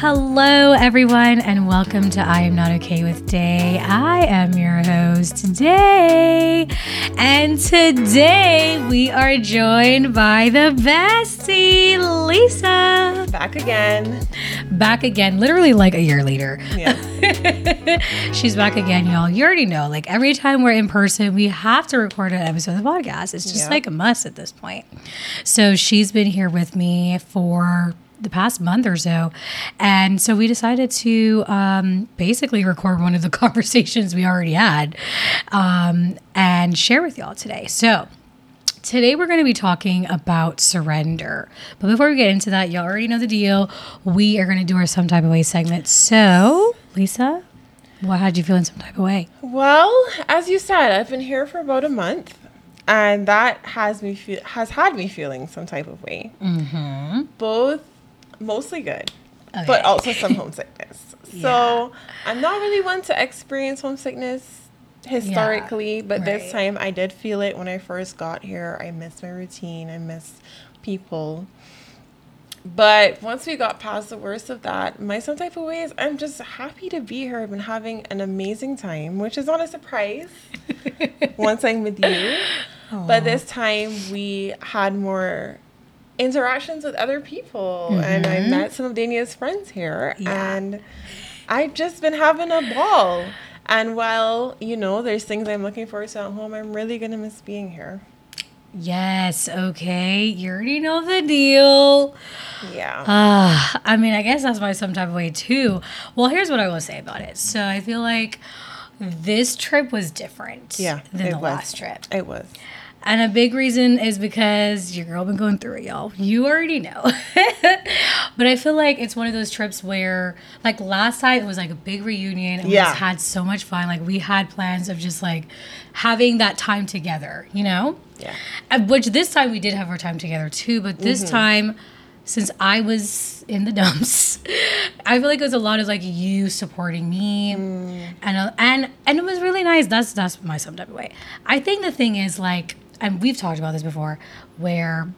Hello, everyone, and welcome to I Am Not Okay with Day. I am your host Day, and today we are joined by the bestie, Lisa. Back again. Back again, literally like a year later. Yeah. She's back again, y'all. You already know, like every time we're in person, we have to record an episode of the podcast. It's just Yeah. like a must at this point. So she's been here with me for the past month or so. And so we decided to um, basically record one of the conversations we already had um, and share with y'all today. So Today we're going to be talking about surrender. But before we get into that, y'all already know the deal. We are going to do our some type of way segment. So, Lisa, what had you feel in some type of way? Well, as you said, I've been here for about a month, and that has me feel has had me feeling some type of way. Mm-hmm. Both mostly good, Okay. but also some homesickness. So I'm not really one to experience homesickness historically, but right. this time I did feel it when I first got here. I miss my routine. I miss people. But once we got past the worst of that, my some type of way is I'm just happy to be here. I've been having an amazing time, which is not a surprise once I'm with you. But this time we had more interactions with other people and I met some of Dania's friends here Yeah. and I've just been having a ball. And while, you know, there's things I'm looking forward to at home, I'm really gonna miss being here. Yes, okay. You already know the deal. Yeah. Ah, I mean, I guess that's my some type of way too. Well, here's what I will say about it. So I feel like this trip was different yeah. than the was. last trip. It was. And a big reason is because your girl been going through it, y'all. You already know. but I feel like it's one of those trips where, like last time, it was like a big reunion. And we Yeah. just had so much fun. Like we had plans of just like having that time together, you know? Yeah. Which this time we did have our time together too. But this Mm-hmm. time, since I was in the dumps, I feel like it was a lot of like you supporting me, Mm. and uh, and and it was really nice. That's that's my some type of way. I think the thing is like, and we've talked about this before, where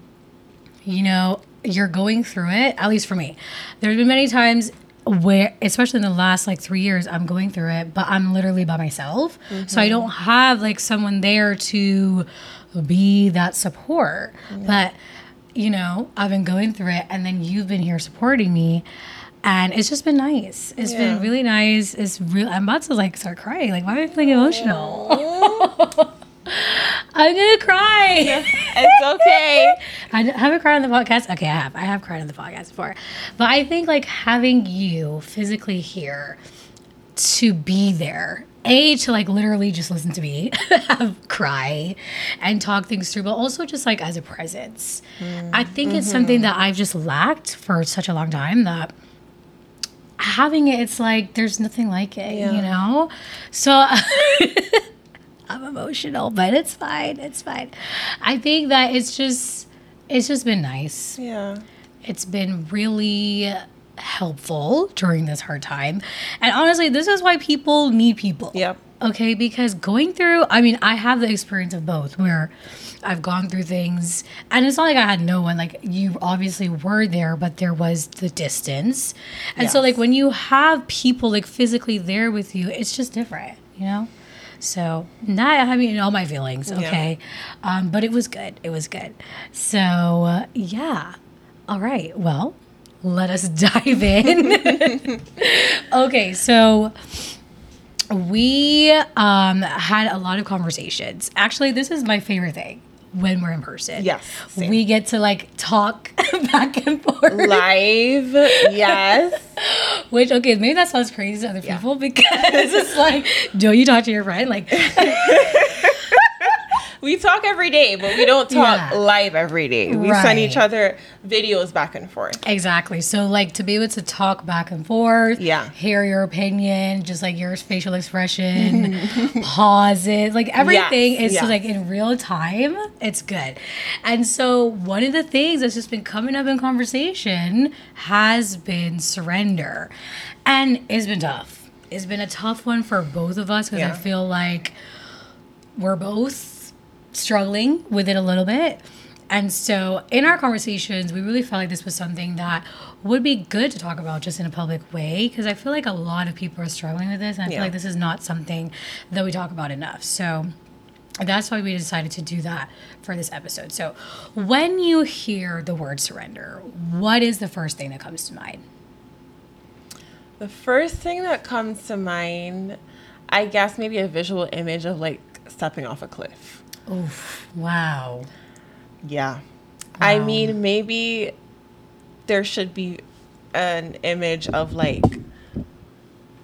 you know you're going through it. At least for me, there's been many times where, especially in the last like three years, I'm going through it, but I'm literally by myself, so I mm-hmm. don't have like someone there to be that support. But you know, I've been going through it, and then you've been here supporting me. And it's just been nice. It's been really nice. It's real. I'm about to like start crying. Like, why am I feeling emotional? I'm gonna cry. it's okay. I haven't cried on the podcast. Okay, I have. I have cried on the podcast before. But I think like having you physically here to be there, A, to like literally just listen to me have cry and talk things through, but also just like as a presence. I think it's mm-hmm. something that I've just lacked for such a long time that having it, it's like there's nothing like it, Yeah. you know? So I'm emotional, but it's fine. It's fine. I think that it's just it's just been nice. Yeah. It's been really helpful during this hard time. And honestly, this is why people need people. Yep. Okay, because going through, I mean, I have the experience of both where I've gone through things, and it's not like I had no one. Like, you obviously were there, but there was the distance. And so, like, when you have people like physically there with you, it's just different, you know? So, not having in all my feelings, Yeah. okay? Um, but it was good. It was good. So, uh, yeah. All right. Well, let us dive in. okay, so we um, had a lot of conversations. Actually, this is my favorite thing when we're in person. Yes, same. We get to like talk back and forth. Live. Yes. Which, okay, maybe that sounds crazy to other people because it's like, don't you talk to your friend? Like, We talk every day, but we don't talk Yeah. live every day. We send each other videos back and forth. Exactly. So like to be able to talk back and forth, Yeah. hear your opinion, just like your facial expression, pauses, like everything Yes, is yes. like in real time. It's good. And so one of the things that's just been coming up in conversation has been surrender. And it's been tough. It's been a tough one for both of us because I feel like we're both struggling with it a little bit. And so in our conversations, we really felt like this was something that would be good to talk about just in a public way because I feel like a lot of people are struggling with this. And I feel like this is not something that we talk about enough. So that's why we decided to do that for this episode. So when you hear the word surrender, what is the first thing that comes to mind? The first thing that comes to mind, I guess maybe a visual image of like stepping off a cliff. Oof, wow. Yeah. I mean, maybe there should be an image of like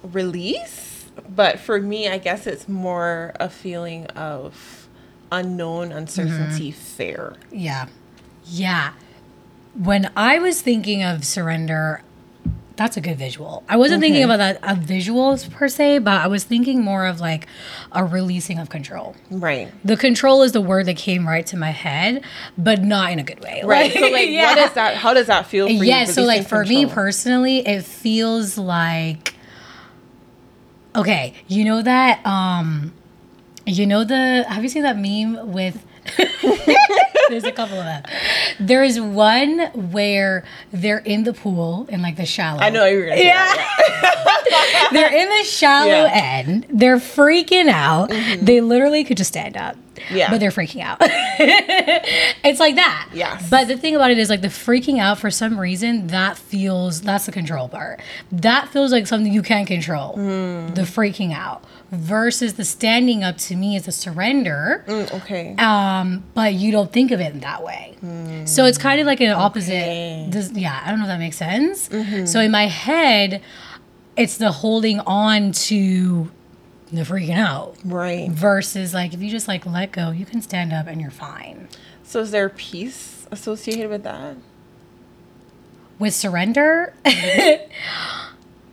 release, but for me, I guess it's more a feeling of unknown, uncertainty, mm-hmm. fear. Yeah. Yeah. When I was thinking of surrender, that's a good visual. I wasn't thinking about that of visuals per se, but I was thinking more of like a releasing of control. Right. The control is the word that came right to my head, but not in a good way. Right. So like yeah. what is that how does that feel for you? yeah so like for me personally it feels like okay you know that um you know the have you seen that meme with there's a couple of them there is one where they're in the pool in like the shallow. I know you were gonna say that, they're in the shallow Yeah. end. They're freaking out. They literally could just stand up. Yeah. but they're freaking out. It's like that. Yes. but the thing about it is like the freaking out for some reason that feels that's the control part. That feels like something you can't control. Hmm. the freaking out versus the standing up to me is a surrender Mm, okay. um, but you don't think of it in that way. So it's kind of like an opposite. Okay. Does, yeah, I don't know if that makes sense. So in my head, it's the holding on to the freaking out right. versus like if you just like let go, you can stand up and you're fine. So is there peace associated with that? With surrender,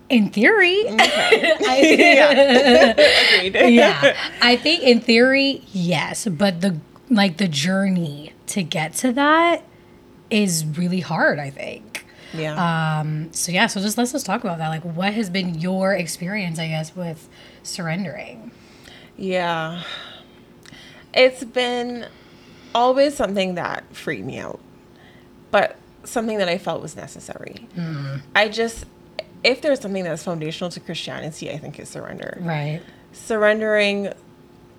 in theory, yeah. Agreed. yeah, I think in theory, yes, but the like the journey to get to that is really hard. I think. Yeah. Um, so yeah, so just let's just talk about that. Like, what has been your experience, I guess, with surrendering? Yeah. It's been always something that freaked me out, but something that I felt was necessary. I just, if there's something that's foundational to Christianity, I think it's surrender. Right. Surrendering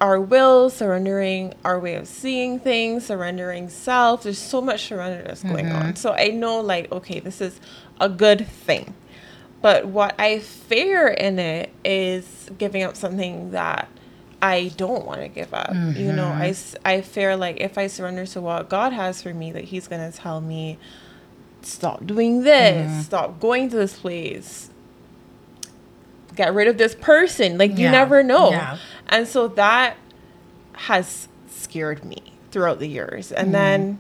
our will, surrendering our way of seeing things, surrendering self. There's so much surrender that's going on. Mm-hmm. So I know, like, okay, this is a good thing. But what I fear in it is giving up something that I don't want to give up. You know, I, mm-hmm. I fear like if I surrender to what God has for me, that He's going to tell me, stop doing this, mm-hmm. stop going to this place, get rid of this person. Like, you Yeah. never know. Yeah. And so that has scared me throughout the years. And mm-hmm. then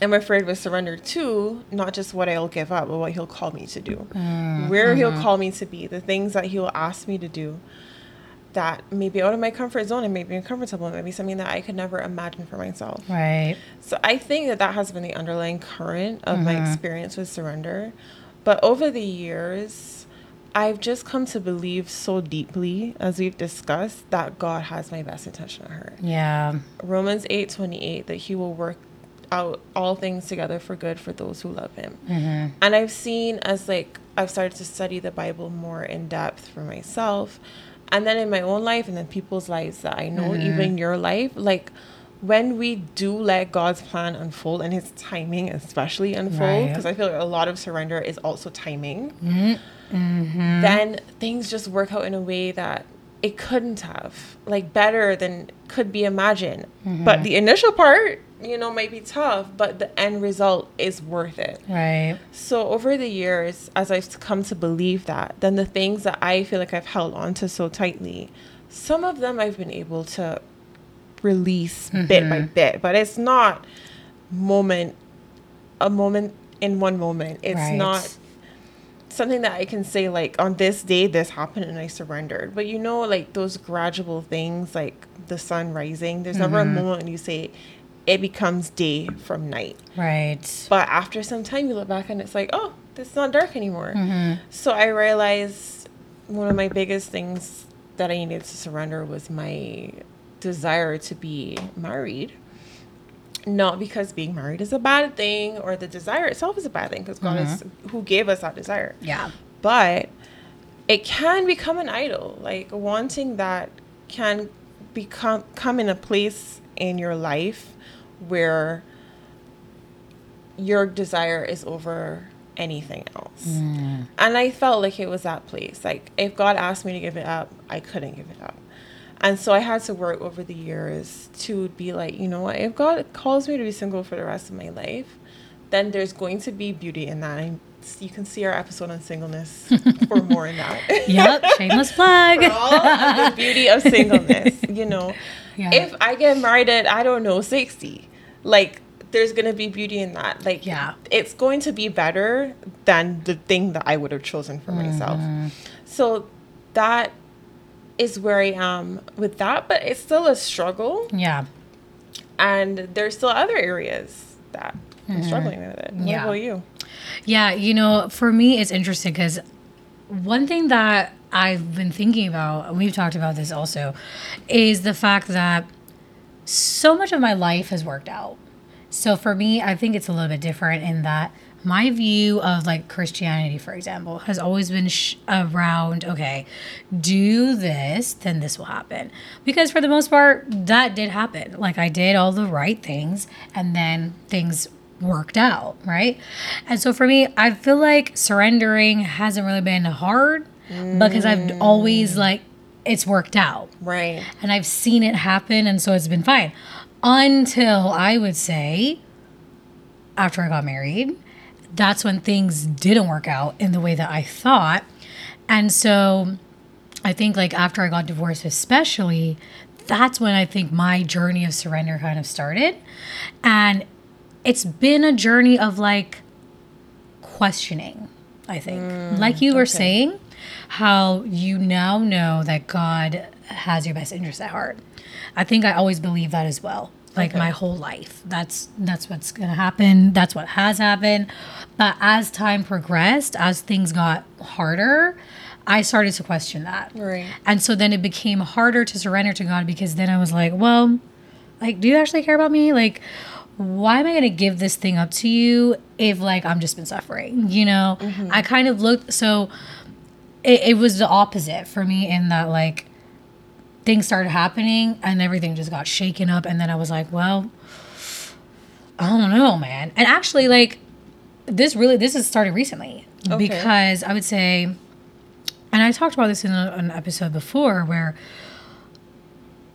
I'm afraid with surrender too, not just what I'll give up, but what he'll call me to do, mm, where he'll mm-hmm. call me to be, the things that he'll ask me to do that may be out of my comfort zone and may be uncomfortable, it may be something that I could never imagine for myself. Right. So I think that that has been the underlying current of my mm-hmm. experience with surrender. But over the years, I've just come to believe so deeply, as we've discussed, that God has my best intention at heart. Yeah. Romans eight twenty eight that He will work out all things together for good for those who love Him. Mm-hmm. And I've seen as like I've started to study the Bible more in depth for myself, and then in my own life, and then people's lives that I know, mm. even your life, like. When we do let God's plan unfold and His timing, especially unfold, Right. because I feel like a lot of surrender is also timing mm-hmm. Mm-hmm. then things just work out in a way that it couldn't have like better than could be imagined but mm-hmm. the initial part you know might be tough but the end result is worth it Right. so over the years as i've come to believe that then the things that i feel like i've held on to so tightly some of them i've been able to release bit by mm-hmm. bit but it's not moment a moment in one moment it's Right. not something that I can say like on this day this happened and I surrendered. But you know, like those gradual things like the sun rising, there's never a mm-hmm. moment when you say it becomes day from night. Right. But after some time you look back and it's like, oh, it's not dark anymore. Mm-hmm. So I realized one of my biggest things that I needed to surrender was my desire to be married. not because being married is a bad thing or the desire itself is a bad thing because God is mm-hmm. who gave us that desire. Yeah. But it can become an idol, like wanting that can become come in a place in your life where your desire is over anything else. Mm. And I felt like it was that place. Like if God asked me to give it up, I couldn't give it up. And so I had to work over the years to be like, you know what, if God calls me to be single for the rest of my life, then there's going to be beauty in that. And you can see our episode on singleness for more in that. Yep. Shameless plug. All of the beauty of singleness, you know. Yeah. If I get married at, I don't know, 60, like, there's going to be beauty in that. Like, Yeah. it's going to be better than the thing that I would have chosen for myself. Mm-hmm. So that is where I am with that, but it's still a struggle. Yeah. And there's still other areas that I'm struggling with it. What Mm-hmm. Yeah. about you? Yeah, you know, for me, it's interesting because one thing that I've been thinking about, and we've talked about this also, is the fact that so much of my life has worked out. So for me, I think it's a little bit different in that my view of like Christianity, for example, has always been sh- around okay, do this, then this will happen. Because for the most part, that did happen. Like I did all the right things, and then things worked out, right? And so for me, I feel like surrendering hasn't really been hard because I've always mm. like it's worked out Right. and I've seen it happen, and so it's been fine. Until I would say, after I got married, that's when things didn't work out in the way that I thought. And so I think, like, after I got divorced, especially, that's when I think my journey of surrender kind of started. And it's been a journey of like questioning, I think. Mm, like you were saying, how you now know that God has your best interest at heart. I think I always believe that as well. Like Okay. my whole life. That's that's what's gonna happen. That's what has happened. But as time progressed, as things got harder, I started to question that. Right. And so then it became harder to surrender to God because then I was like, well, like, do you actually care about me? Like, why am I going to give this thing up to you if, like, I'm just been suffering? You know, mm-hmm. I kind of looked, so it, it was the opposite for me in that, like, things started happening and everything just got shaken up. And then I was like, well, I don't know, man. And actually, like, this really, this has started recently Okay. because I would say, and I talked about this in a, an episode before where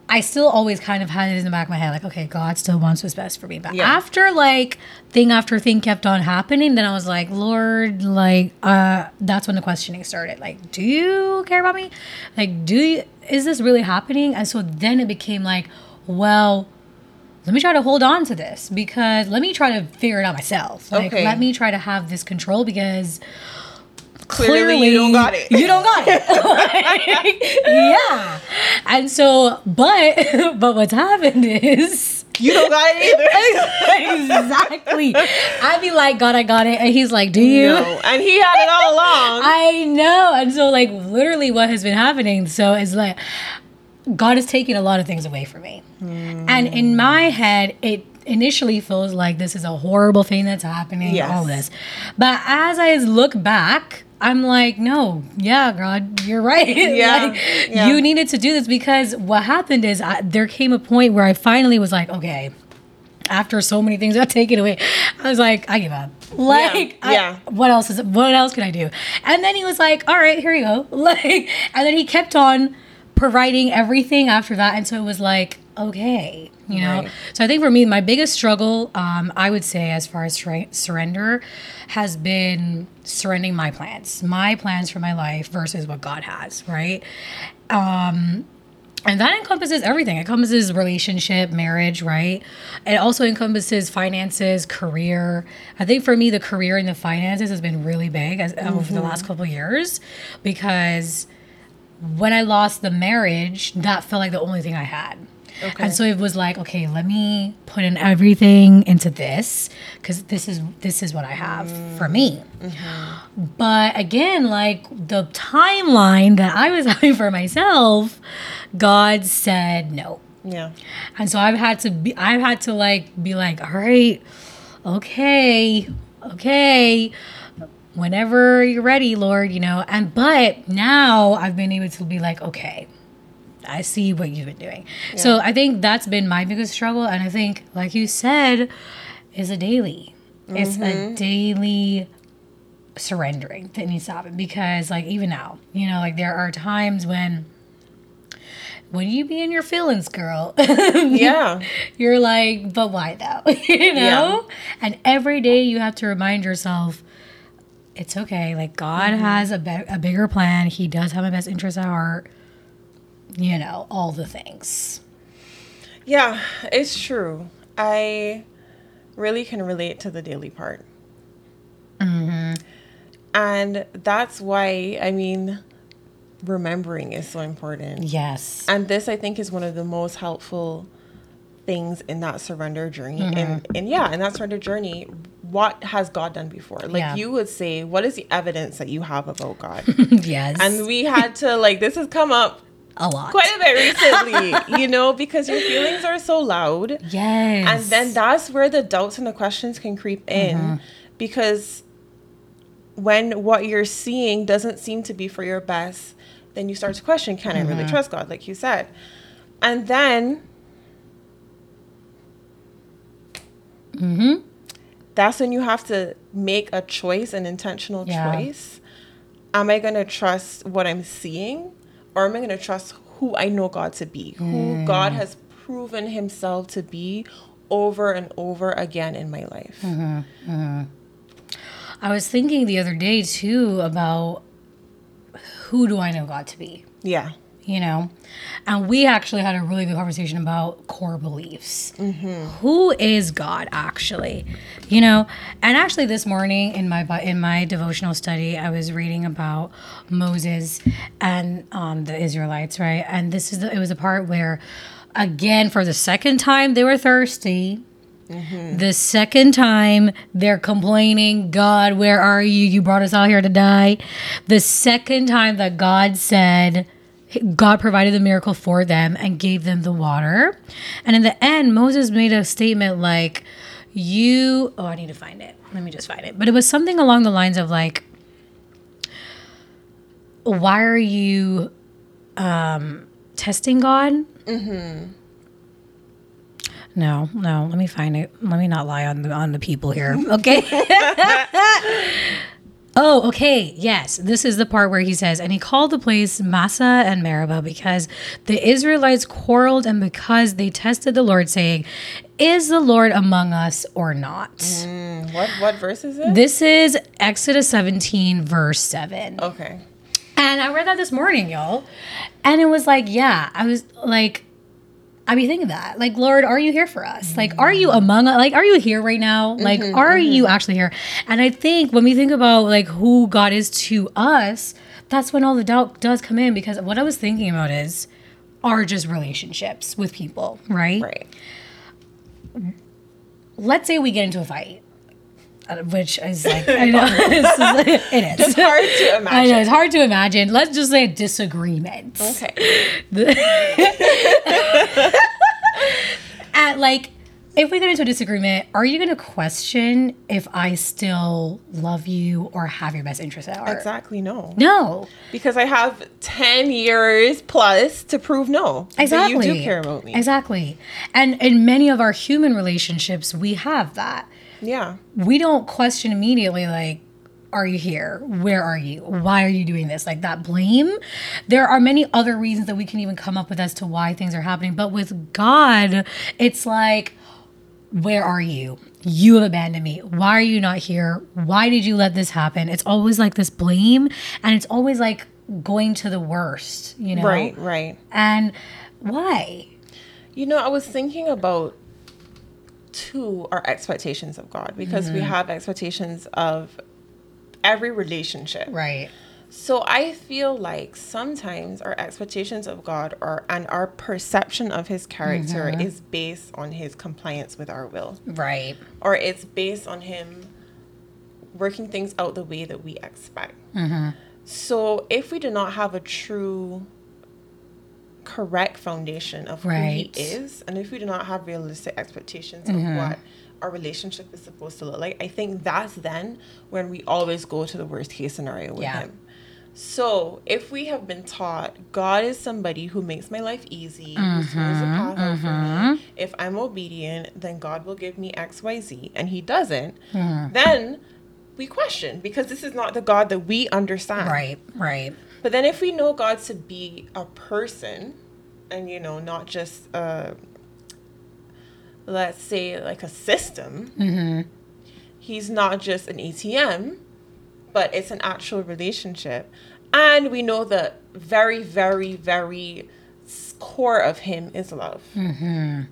I still always kind of had it in the back of my head, like, okay, God still wants what's best for me. But Yeah. after like thing after thing kept on happening, then I was like, Lord, like, uh, that's when the questioning started. Like, do you care about me? Like, do you, is this really happening? And so then it became like, well, let me try to hold on to this because let me try to figure it out myself. Like, Okay. let me try to have this control because Clearly, you don't got it. You don't got it. Like, yeah. And so, but but what's happened is You don't got it either. exactly. I'd be like, God, I got it, and he's like, Do you? No. And he had it all along. I know. And so, like, literally, what has been happening? So it's like God is taking a lot of things away from me, mm. and in my head, it initially feels like this is a horrible thing that's happening. Yes. All this, but as I look back. I'm like, no, yeah, God, you're right. Yeah, like, yeah. you needed to do this because what happened is I, there came a point where I finally was like, okay, after so many things got taken away, I was like, I give up. Like, I- yeah. what else is what else can I do? And then he was like, all right, here you go. Like, and then he kept on providing everything after that, and so it was like, okay, you know. Right. So I think for me, my biggest struggle, um, I would say, as far as sur- surrender, has been surrendering my plans, my plans for my life versus what God has, right? Um, and that encompasses everything. It encompasses relationship, marriage, right? It also encompasses finances, career. I think for me, the career and the finances has been really big as, over the last couple of years because when I lost the marriage, that felt like the only thing I had. Okay. And so it was like, okay, let me put in everything into this because this is this is what I have for me. Mm-hmm. But again, like the timeline that I was having for myself, God said no. Yeah. And so I've had to be I've had to like be like, all right, okay, okay. Whenever you're ready, Lord, you know. And but now I've been able to be like, okay, I see what you've been doing. So I think that's been my biggest struggle. And I think, like you said, is a daily. It's a mm-hmm. daily surrendering that needs to happen because like even now, you know, like there are times when when you be in your feelings, girl. Yeah. You're like, but why though? you know? Yeah. And every day you have to remind yourself it's okay. Like God mm-hmm. has a, be- a bigger plan. He does have my best interest at heart. You know, all the things. Yeah, it's true. I really can relate to the daily part. Mm-hmm. And that's why, I mean, remembering is so important. Yes. And this, I think, is one of the most helpful things in that surrender journey. And, mm-hmm. and yeah, in that surrender journey, what has God done before? Like Yeah. you would say, what is the evidence that you have about God? yes. and we had to, like, this has come up a lot. quite a bit recently, you know, because your feelings are so loud. yes. And then that's where the doubts and the questions can creep in because when what you're seeing doesn't seem to be for your best, then you start to question can I really trust God, like you said? And then hmm that's when you have to make a choice, an intentional Yeah. choice. Am I going to trust what I'm seeing or am I going to trust who I know God to be, who hmm. God has proven himself to be over and over again in my life? Mm-hmm. Mm-hmm. I was thinking the other day too about who do I know God to be? Yeah. You know? And we actually had a really good conversation about core beliefs. Who is god actually? You know? And actually this morning in my in my devotional study i was reading about moses and um, the israelites right? And this is the, it was a part where again for the second time they were thirsty. The second time they're complaining, God, where are you? You brought us out here to die. The second time that God said, God provided the miracle for them and gave them the water. And in the end, Moses made a statement like, You, oh, I need to find it. Let me just find it. But it was something along the lines of like, Why are you um, testing God? Mm-hmm. No, no. Let me find it. Let me not lie on the on the people here. Okay. oh, okay. Yes, this is the part where he says, and he called the place Massah and Meribah because the Israelites quarreled and because they tested the Lord, saying, "Is the Lord among us or not?" Mm, What what verse is it? This is Exodus 17, verse 7. Okay. And I read that this morning, y'all. And it was like, yeah, I was like, I be thinking of that. Like, Lord, are you here for us? Like, are you mm-hmm. among us? Like, are you here right now? Like, mm-hmm, are you mm-hmm. actually here? And I think when we think about like who God is to us, that's when all the doubt does come in because what I was thinking about is are just relationships with people, right? Right. Let's say we get into a fight. Uh, Which is like, I know, it's, it is. It's hard to imagine. I know it's hard to imagine. Let's just say a disagreement. Okay. At like, if we get into a disagreement, are you going to question if I still love you or have your best interest at heart? Exactly. No. No, Because I have ten years plus to prove no. exactly. That you do care about me. Exactly. And in many of our human relationships, we have that. Yeah. we don't question immediately like are you here? Where are you? Why are you doing this? Like that blame. There are many other reasons that we can even come up with as to why things are happening but with god it's like where are you? You have abandoned me. Why are you not here? Why did you let this happen? It's always like this blame and it's always like going to the worst you know? Right. Right. and why? You know, I was thinking about too our expectations of God because Mm-hmm. we have expectations of every relationship. right So I feel like sometimes our expectations of God are and our perception of his character Mm-hmm. is based on his compliance with our will. right Or it's based on him working things out the way that we expect. Mm-hmm. So if we do not have a true correct foundation of Right. who he is, and if we do not have realistic expectations of mm-hmm. what our relationship is supposed to look like, I think that's then when we always go to the worst case scenario with Yeah. him. So, if we have been taught God is somebody who makes my life easy, who mm-hmm. smooths the path out for me, mm-hmm. if I'm obedient, then God will give me X, Y, Z, and He doesn't, then we question because this is not the God that we understand. Right, right. But then if we know God to be a person and you know not just uh let's say like a system, he's not just an ATM, but it's an actual relationship. And we know the very, very, very core of him is love. Then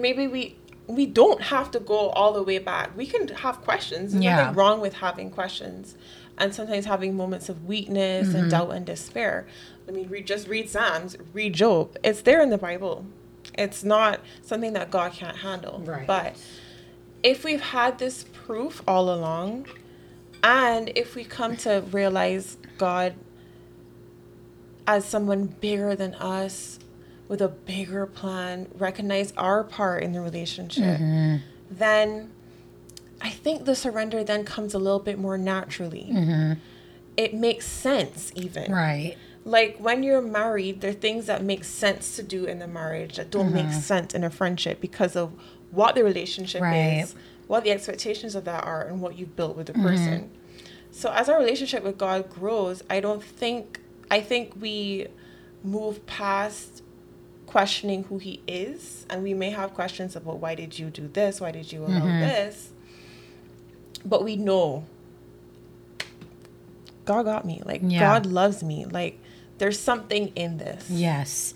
maybe we we don't have to go all the way back. We can have questions. There's Yeah. nothing wrong with having questions, and sometimes having moments of weakness Mm-hmm. and doubt and despair. I mean, read just read Psalms, read Job. It's there in the Bible. It's not something that God can't handle. Right. But if we've had this proof all along, and if we come to realize God as someone bigger than us with a bigger plan, recognize our part in the relationship, then I think the surrender then comes a little bit more naturally. Mm-hmm. It makes sense, even. Right. Like when you're married, there are things that make sense to do in the marriage that don't make mm-hmm. sense in a friendship because of what the relationship Right. is, what the expectations of that are, and what you've built with the mm-hmm. person. So as our relationship with God grows, I don't think I think we move past questioning who he is and we may have questions about why did you do this why did you allow this but we know god got me like Yeah. god loves me like there's something in this Yes.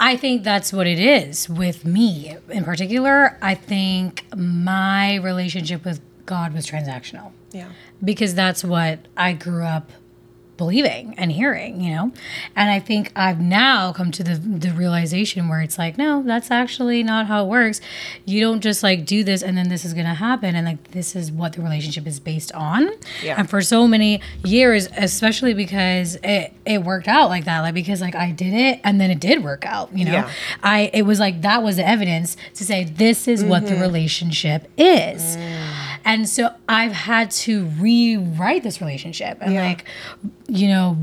I think that's what it is with me in particular. I think my relationship with God was transactional yeah because that's what I grew up believing and hearing, you know? And I think I've now come to the the realization where it's like, no, that's actually not how it works. You don't just like do this and then this is going to happen and like this is what the relationship is based on. Yeah. And for so many years, especially because it it worked out like that, like because like I did it and then it did work out, you know? Yeah. I it was like that was the evidence to say this is what the mm-hmm. relationship is. Mm. And so I've had to rewrite this relationship and Yeah. like you know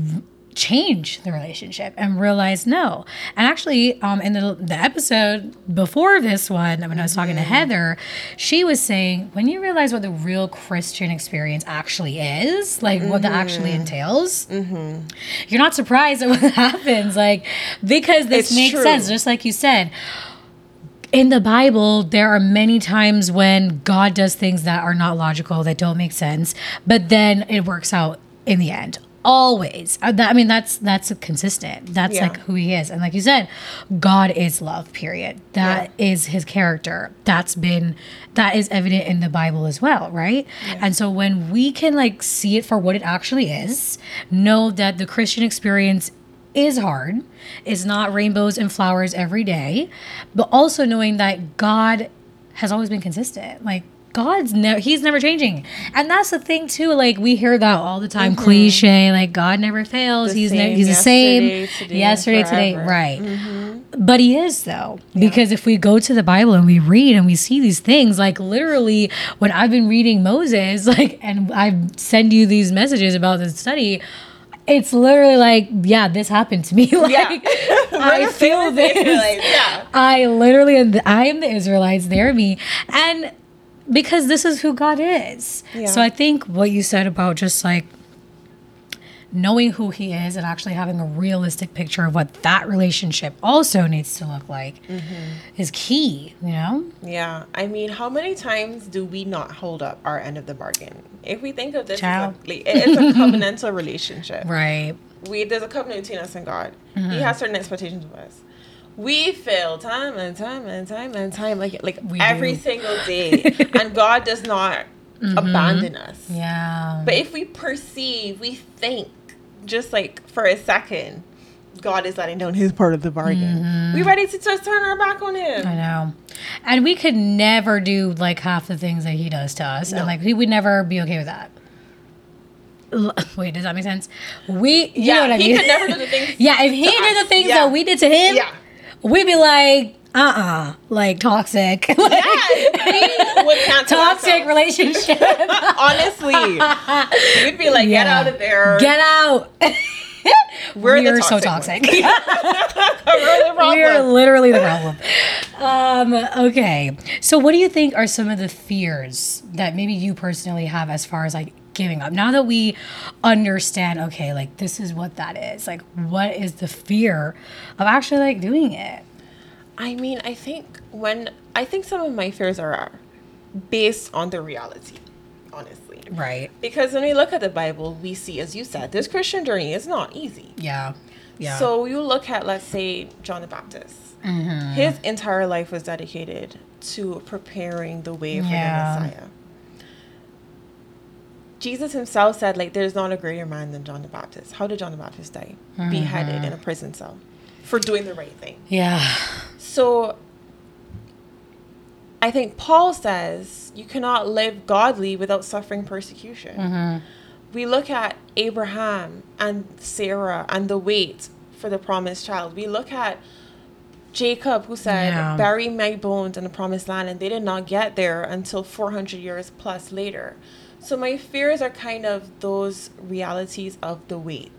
change the relationship and realize no. And actually um in the the episode before this one when I was talking to mm-hmm. Heather, she was saying when you realize what the real Christian experience actually is, like what that actually mm-hmm. entails, mm-hmm. you're not surprised at what happens like because this It's makes true. sense just like you said in the Bible, there are many times when God does things that are not logical, that don't make sense, but then it works out in the end. Always. Uh, I mean, that's that's consistent. That's Yeah. like who he is. And like you said, God is love. Period. That is his character. That's been that is evident in the Bible as well, right? And so when we can like see it for what it actually is, know that the Christian experience is hard. It's not rainbows and flowers every day, but also knowing that God has always been consistent. Like God's never he's never changing. And that's the thing too, like we hear that all the time mm-hmm. cliche, like God never fails. The he's ne- he's the same yesterday, today, yesterday, today, right. Mm-hmm. But he is though, because if we go to the Bible and we read and we see these things, like literally when I've been reading Moses, like and I send you these messages about this study, it's literally like, yeah, this happened to me. like Yeah. I feel this. Yeah. I literally am the, I am the Israelites, they're me. And because this is who God is. Yeah. So I think what you said about just like knowing who he is and actually having a realistic picture of what that relationship also needs to look like Mm-hmm. is key, you know? Yeah, I mean, how many times do we not hold up our end of the bargain? If we think of this Child. as a, like, it is a covenantal relationship. Right. We there's a covenant between us and God. Mm-hmm. He has certain expectations of us. We fail time and time and time and time, like like We every do. single day, and God does not abandon us. Mm-hmm. Yeah. But if we perceive, we think, just like for a second, God is letting down His part of the bargain. We ready to just turn our back on Him? Mm-hmm. I know. And we could never do like half the things that he does to us. No. And like he would never be okay with that. wait, does that make sense? We, you Yeah, know what I he mean? could never do the things yeah, if he did the us. things Yeah. that we did to him, Yeah. we'd be like, uh uh like toxic. Yeah, would cancel toxic relationship. Honestly, we'd be like, get out of there. Get out. We're the We're so toxic toxic. We're the problem. We're literally the problem. Um, okay. So, what do you think are some of the fears that maybe you personally have as far as like giving up? Now that we understand, okay, like this is what that is, like what is the fear of actually like doing it? I mean, I think when I think some of my fears are based on the reality, honestly. Right. Because when we look at the Bible, we see, as you said, this Christian journey is not easy. Yeah. Yeah. So you look at, let's say, John the Baptist. Mm-hmm. His entire life was dedicated to preparing the way for Yeah. the Messiah. Jesus himself said, like, there's not a greater man than John the Baptist. How did John the Baptist die? Beheaded Mm-hmm. in a prison cell for doing the right thing. yeah. So I think Paul says you cannot live godly without suffering persecution. Mm-hmm. We look at Abraham and Sarah and the wait for the promised child. We look at Jacob who said, Yeah. Bury my bones in the promised land, and they did not get there until 400 years plus later. So, my fears are kind of those realities of the wait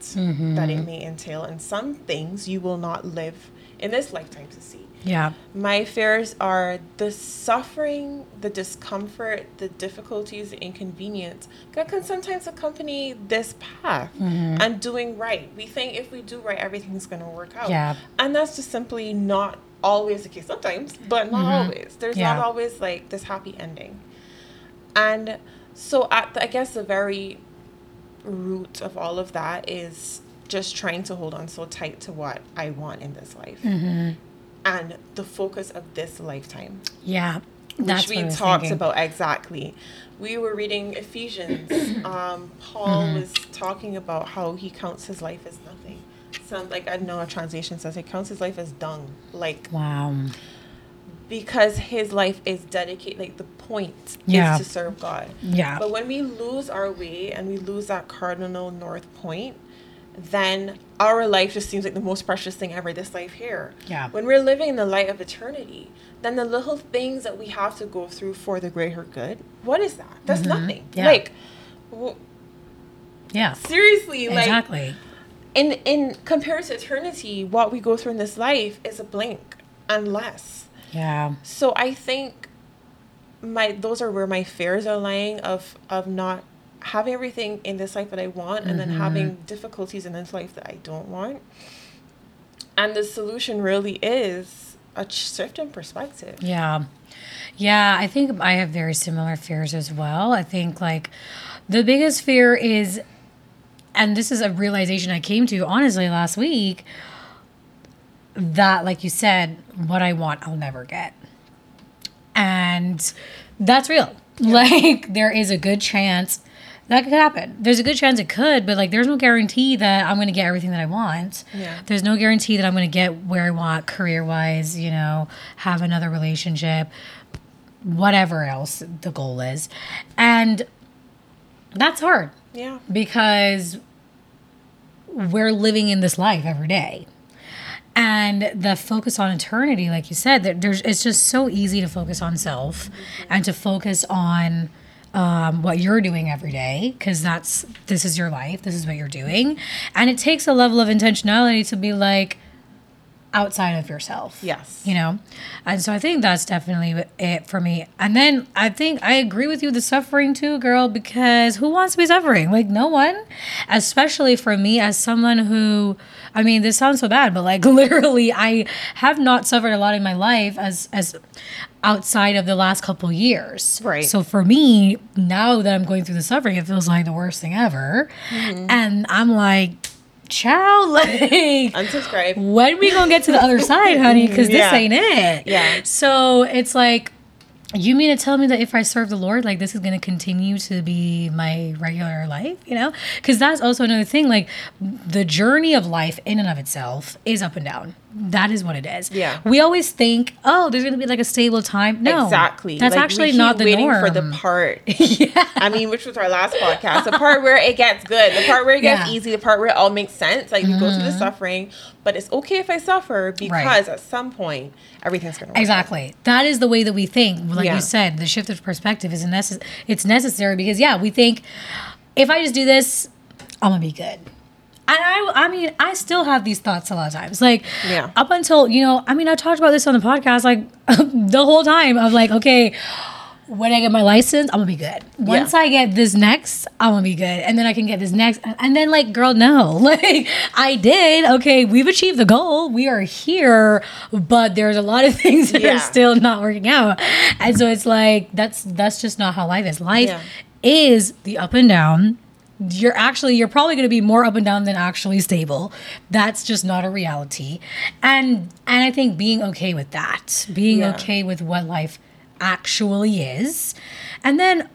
that it may entail, and some things you will not live in this lifetime to see. Yeah. My fears are the suffering, the discomfort, the difficulties, the inconvenience that can sometimes accompany this path and doing right. We think if we do right, everything's going to work out. Yeah. And that's just simply not always the case. Sometimes, but not always. There's Yeah. not always like this happy ending. And so, at the, I guess the very root of all of that is just trying to hold on so tight to what I want in this life Mm-hmm. And the focus of this lifetime, Yeah. That's which we what I was talked thinking. about exactly. We were reading Ephesians. um, Paul Mm-hmm. was talking about how he counts his life as nothing. Some like I know a translation says he counts his life as dung, like Wow. because his life is dedicated. Like the point Yeah. is to serve God. Yeah. But when we lose our way and we lose that cardinal north point, then our life just seems like the most precious thing ever, this life here. Yeah. When we're living in the light of eternity, then the little things that we have to go through for the greater good, what is that? That's nothing. Mm-hmm. Yeah. Like, w- Yeah. seriously, like, Exactly. in, in compared to eternity, what we go through in this life is a blink and less. Yeah. So I think my those are where my fears are lying of of not having everything in this life that I want and then mm-hmm. having difficulties in this life that I don't want. And the solution really is a shift in perspective. Yeah. Yeah, I think I have very similar fears as well. I think like the biggest fear is and this is a realization I came to honestly last week that like you said what I want I'll never get. And that's real. Like there is a good chance that could happen. There's a good chance it could, but like there's no guarantee that I'm going to get everything that I want. Yeah. There's no guarantee that I'm going to get where I want career wise, you know, have another relationship, whatever else the goal is. And that's hard Yeah. because we're living in this life every day. And the focus on eternity, like you said, there's it's just so easy to focus on self and to focus on um, what you're doing every day because that's this is your life, this is what you're doing, and it takes a level of intentionality to be like outside of yourself. Yes. you know? And so i think that's definitely it for me. And then i think i agree with you the suffering too girl because who wants to be suffering? Like no one especially for me as someone who i mean this sounds so bad but like literally i have not suffered a lot in my life as as outside of the last couple years Right. so for me now that i'm going through the suffering it feels like the worst thing ever mm-hmm. and i'm like child like Unsubscribe. when we gonna get to the other side, honey? Because this ain't it. Yeah. So it's like, you mean to tell me that if I serve the Lord, like this is gonna continue to be my regular life? You know? Because that's also another thing. Like the journey of life in and of itself is up and down. That is what it is. Yeah. We always think, oh, there's gonna be like a stable time. No, exactly. That's Like, actually not the waiting norm. for the part. yeah. I mean, which was our last podcast, the part where it gets good, the part where it gets Yeah. Mm-hmm. easy, the part where it all makes sense. Like we go through the suffering, but it's okay if I suffer because at some point everything's gonna work. out. Exactly. That is the way that we think. Like Yeah. you said, the shift of perspective is necess- It's necessary because yeah, we think if I just do this, I'm gonna be good. And I, I mean, I still have these thoughts a lot of times. Like, Yeah. up until you know, I mean, I talked about this on the podcast like the whole time. of like, okay, when I get my license, I'm gonna be good. Once Yeah. I get this next, I'm gonna be good, and then I can get this next, and then like, girl, no, like I did. Okay, we've achieved the goal. We are here, but there's a lot of things that Yeah. are still not working out, and so it's like that's that's just not how life is. Life is the up and down. You're actually you're probably going to be more up and down than actually stable. That's just not a reality, and and I think being okay with that, being Yeah. okay with what life actually is, and then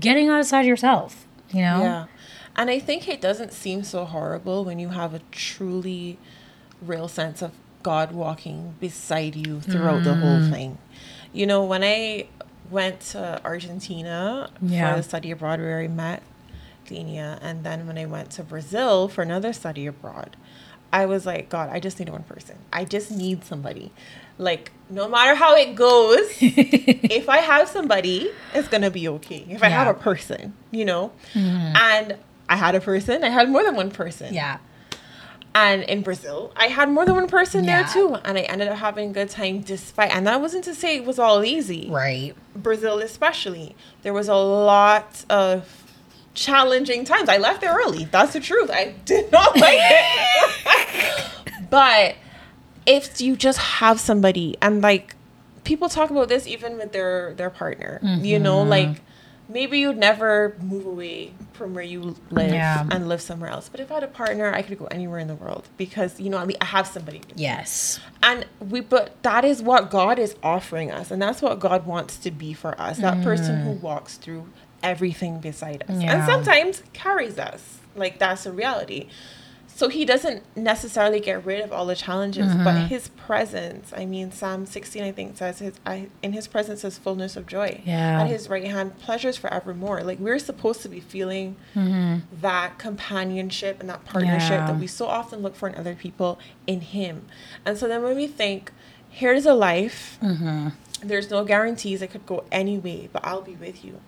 getting outside yourself. You know, Yeah. And I think it doesn't seem so horrible when you have a truly real sense of God walking beside you throughout the whole Mm. thing. You know, when I went to Argentina Yeah. for the study abroad where I met Dania, and then when I went to Brazil for another study abroad, I was like, God, I just need one person. I just need somebody. Like, no matter how it goes, if I have somebody, it's gonna be okay. If I have a person, you know? Mm-hmm. And I had a person, I had more than one person. yeah, And in Brazil, I had more than one person Yeah. there too. And I ended up having a good time despite and that wasn't to say it was all easy. right. Brazil especially. There was a lot of challenging times. I left there early. That's the truth. I did not like it. but if you just have somebody and like people talk about this even with their their partner, you know, Mm-hmm. like maybe you'd never move away from where you live Yeah. and live somewhere else. But if I had a partner, I could go anywhere in the world because you know I mean I have somebody. Yes. And we, but that is what God is offering us, and that's what God wants to be for us. That person who walks through everything beside us, and sometimes carries us. Like that's a reality. So He doesn't necessarily get rid of all the challenges, but mm-hmm. His presence. I mean, Psalm sixteen, I think, says, "His I, in His presence is fullness of joy, Yeah. at His right hand pleasures forevermore." Like we're supposed to be feeling mm-hmm. that companionship and that partnership Yeah. that we so often look for in other people in him. And so then when we think, here's a life, mm-hmm. there's no guarantees it could go any way, but I'll be with you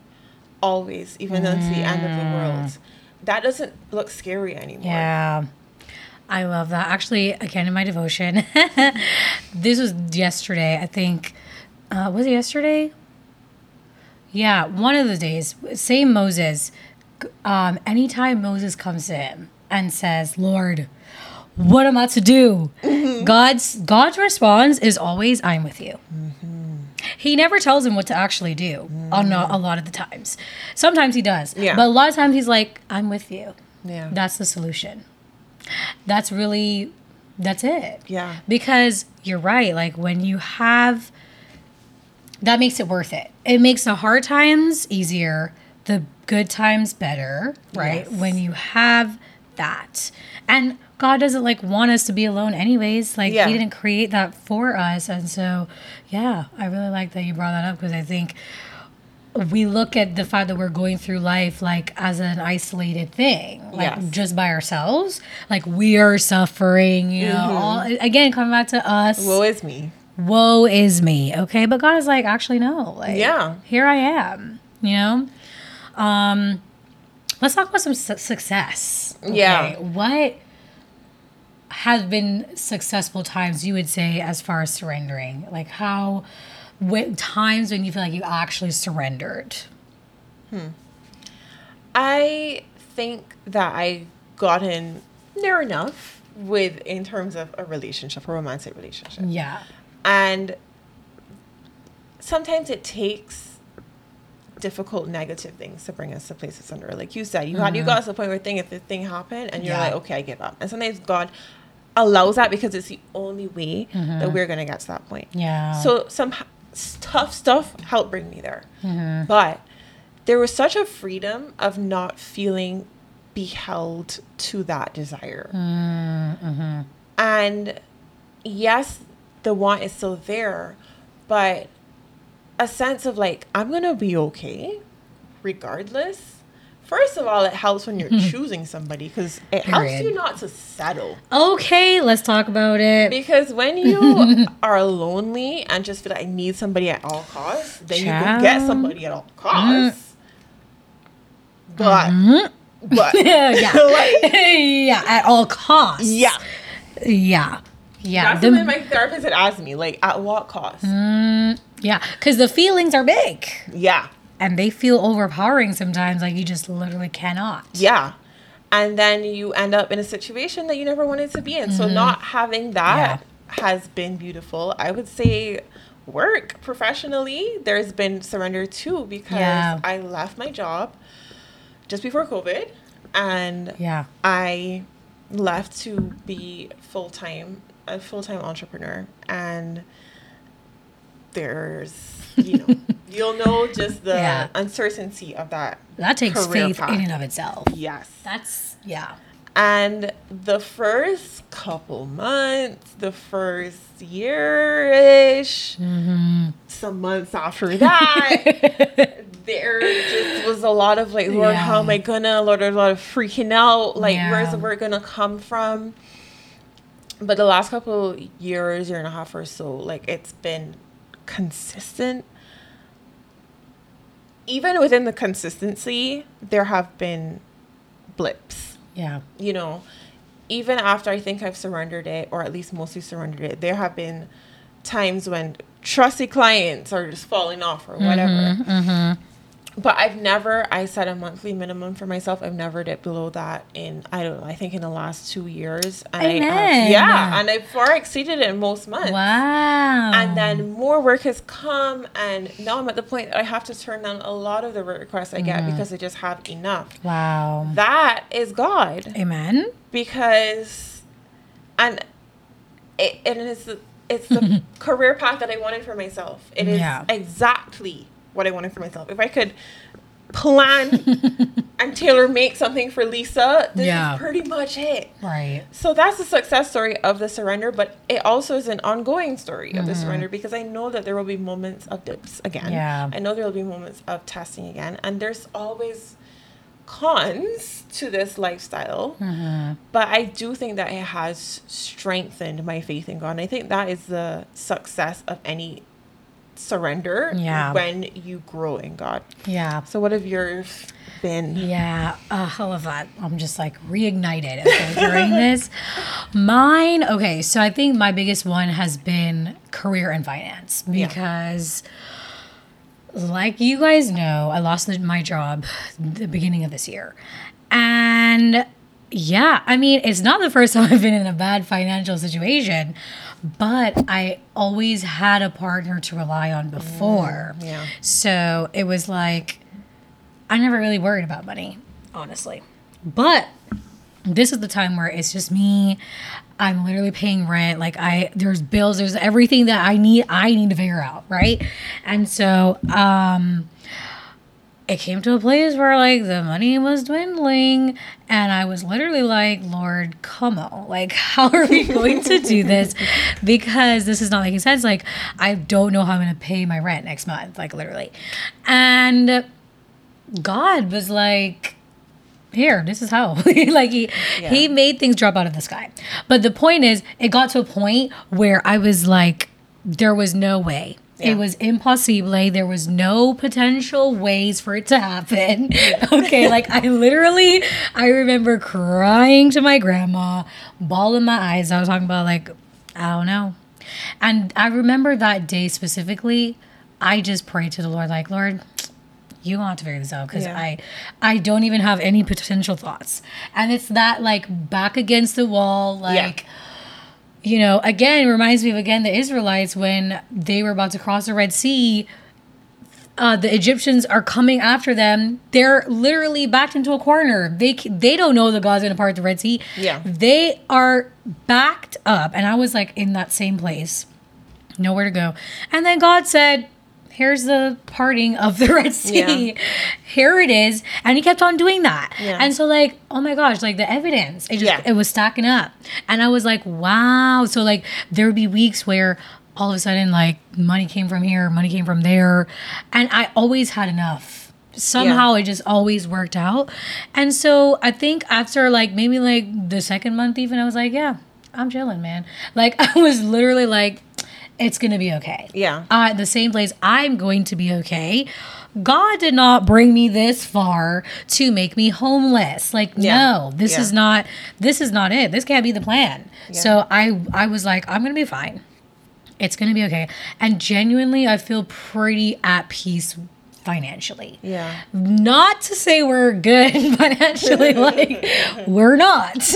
always, even unto the end of the world. That doesn't look scary anymore. Yeah. I love that. Actually, again, in my devotion, this was yesterday. I think, uh, was it yesterday? Yeah, one of the days. Same Moses. Um, anytime Moses comes to him and says, Lord, what am I to do? God's God's response is always, I'm with you. He never tells him what to actually do on a, a lot of the times. Sometimes he does. Yeah. But a lot of times he's like, I'm with you. Yeah. That's the solution. That's really, that's it. Yeah. Because you're right. Like when you have, that makes it worth it. It makes the hard times easier, the good times better, right? Yes. When you have that. And God doesn't like want us to be alone anyways. Like Yeah. he didn't create that for us. And so, yeah, I really like that you brought that up because I think we look at the fact that we're going through life like as an isolated thing, like Yes. just by ourselves. Like we are suffering, you know. All, again, coming back to us. Woe is me. Woe is me. Okay, but God is like, actually, no. Like, Yeah. here I am. You know. Um, let's talk about some su- success. Yeah. What have been successful times you would say as far as surrendering? Like how, what times when you feel like you actually surrendered? hmm I think that I gotten near enough with in terms of a relationship, a romantic relationship. Yeah. And sometimes it takes difficult negative things to bring us to places under. Like you said, you had you got to the point where thing if the thing happened and you're Mm-hmm. Yeah. like, okay, I give up. And sometimes God allows that because it's the only way that we're gonna get to that point. Mm-hmm. Yeah. So some tough stuff helped bring me there. Mm-hmm. But there was such a freedom of not feeling beheld to that desire. Mm-hmm. And yes, the want is still there, but a sense of like, I'm going to be okay regardless. First of all, it helps when you're choosing somebody because it helps you not to settle. Okay, let's talk about it. Because when you are lonely and just feel like I need somebody at all costs, then you can get somebody at all costs. But, Mhm. but, yeah, yeah, like, yeah, at all costs. yeah. yeah, yeah. That's The- something my therapist had asked me, like, at what cost? Mm, yeah, because the feelings are big Yeah. And they feel overpowering sometimes. Like you just literally cannot. Yeah. And then you end up in a situation that you never wanted to be in. So mm-hmm. not having that has been beautiful. I would say work professionally, there's been surrender too because Yeah. I left my job just before COVID and Yeah. I left to be full time a full time entrepreneur and there's you know you'll know just the Yeah. uncertainty of that That takes faith path. in and of itself. yes That's yeah. and the first couple months the first year ish Mm-hmm. some months after that there just was a lot of like lord how am i gonna lord there's a lot of freaking out like where's the Yeah. work gonna come from but the last couple years year and a half or so like it's been consistent even within the consistency there have been blips Yeah. you know, even after I think I've surrendered it, or at least mostly surrendered it, there have been times when trusty clients are just falling off or whatever. Mm-hmm. But I've never, I set a monthly minimum for myself. I've never dipped below that in, I don't know, I think in the last two years. And I have, yeah, and I've far exceeded it in most months. Wow. And then more work has come, and now I'm at the point that I have to turn down a lot of the requests I get mm-hmm. because I just have enough. wow. That is God Amen. because and it, it is it's the career path that I wanted for myself. It is Yeah. exactly what I wanted for myself. If I could plan and tailor make something for Lisa, this Yeah. is pretty much it. Right. So that's the success story of the surrender, but it also is an ongoing story of the Mm-hmm. surrender because I know that there will be moments of dips again. Yeah. I know there will be moments of testing again, and there's always cons to this lifestyle. Mm-hmm. But I do think that it has strengthened my faith in God. And I think that is the success of any surrender Yeah. when you grow in God. Yeah. So what have yours been? Yeah, uh, I love that. I'm just like reignited okay, during this. Mine, okay, so I think my biggest one has been career and finance Yeah. because, like you guys know, I lost my job the beginning of this year. And yeah, I mean, it's not the first time I've been in a bad financial situation, but I always had a partner to rely on before. yeah. So it was like, I never really worried about money, honestly. But this is the time where it's just me. I'm literally paying rent. Like I there's bills, there's everything that I need I need to figure out, right? And so um it came to a place where like the money was dwindling and I was literally like, Lord, come on. Like, how are we going to do this? Because this is not making sense. Like, I don't know how I'm gonna pay my rent next month, like literally. And God was like, here, this is how. like he Yeah. he made things drop out of the sky. But the point is, it got to a point where I was like, there was no way. Yeah. It was impossible. There was no potential ways for it to happen. okay, like I literally, I remember crying to my grandma, bawling my eyes. I was talking about like, I don't know. And I remember that day specifically, I just prayed to the Lord, like, Lord, you want to figure this out because Yeah. I I don't even have any potential thoughts. And it's that like back against the wall, like you know, again, reminds me of again the Israelites when they were about to cross the Red Sea. Uh, the Egyptians are coming after them. They're literally backed into a corner. They they don't know that God's gonna part the Red Sea. Yeah. they are backed up, and I was like in that same place, nowhere to go. And then God said, here's the parting of the Red Sea. Yeah. Here it is. And he kept on doing that. Yeah. And so like, oh my gosh, like the evidence, it just Yeah. it was stacking up. And I was like, wow. So like there would be weeks where all of a sudden like money came from here, money came from there. And I always had enough. Somehow it just always worked out. And so I think after like maybe like the second month even I was like, yeah, I'm chilling, man. Like I was literally like, it's gonna be okay. Yeah. Uh, the same place I'm going to be okay. God did not bring me this far to make me homeless. Like Yeah. no, this Yeah. is not this is not it. This can't be the plan. So I I was like I'm going to be fine. It's going to be okay. And genuinely I feel pretty at peace financially. Yeah. Not to say we're good financially, like we're not.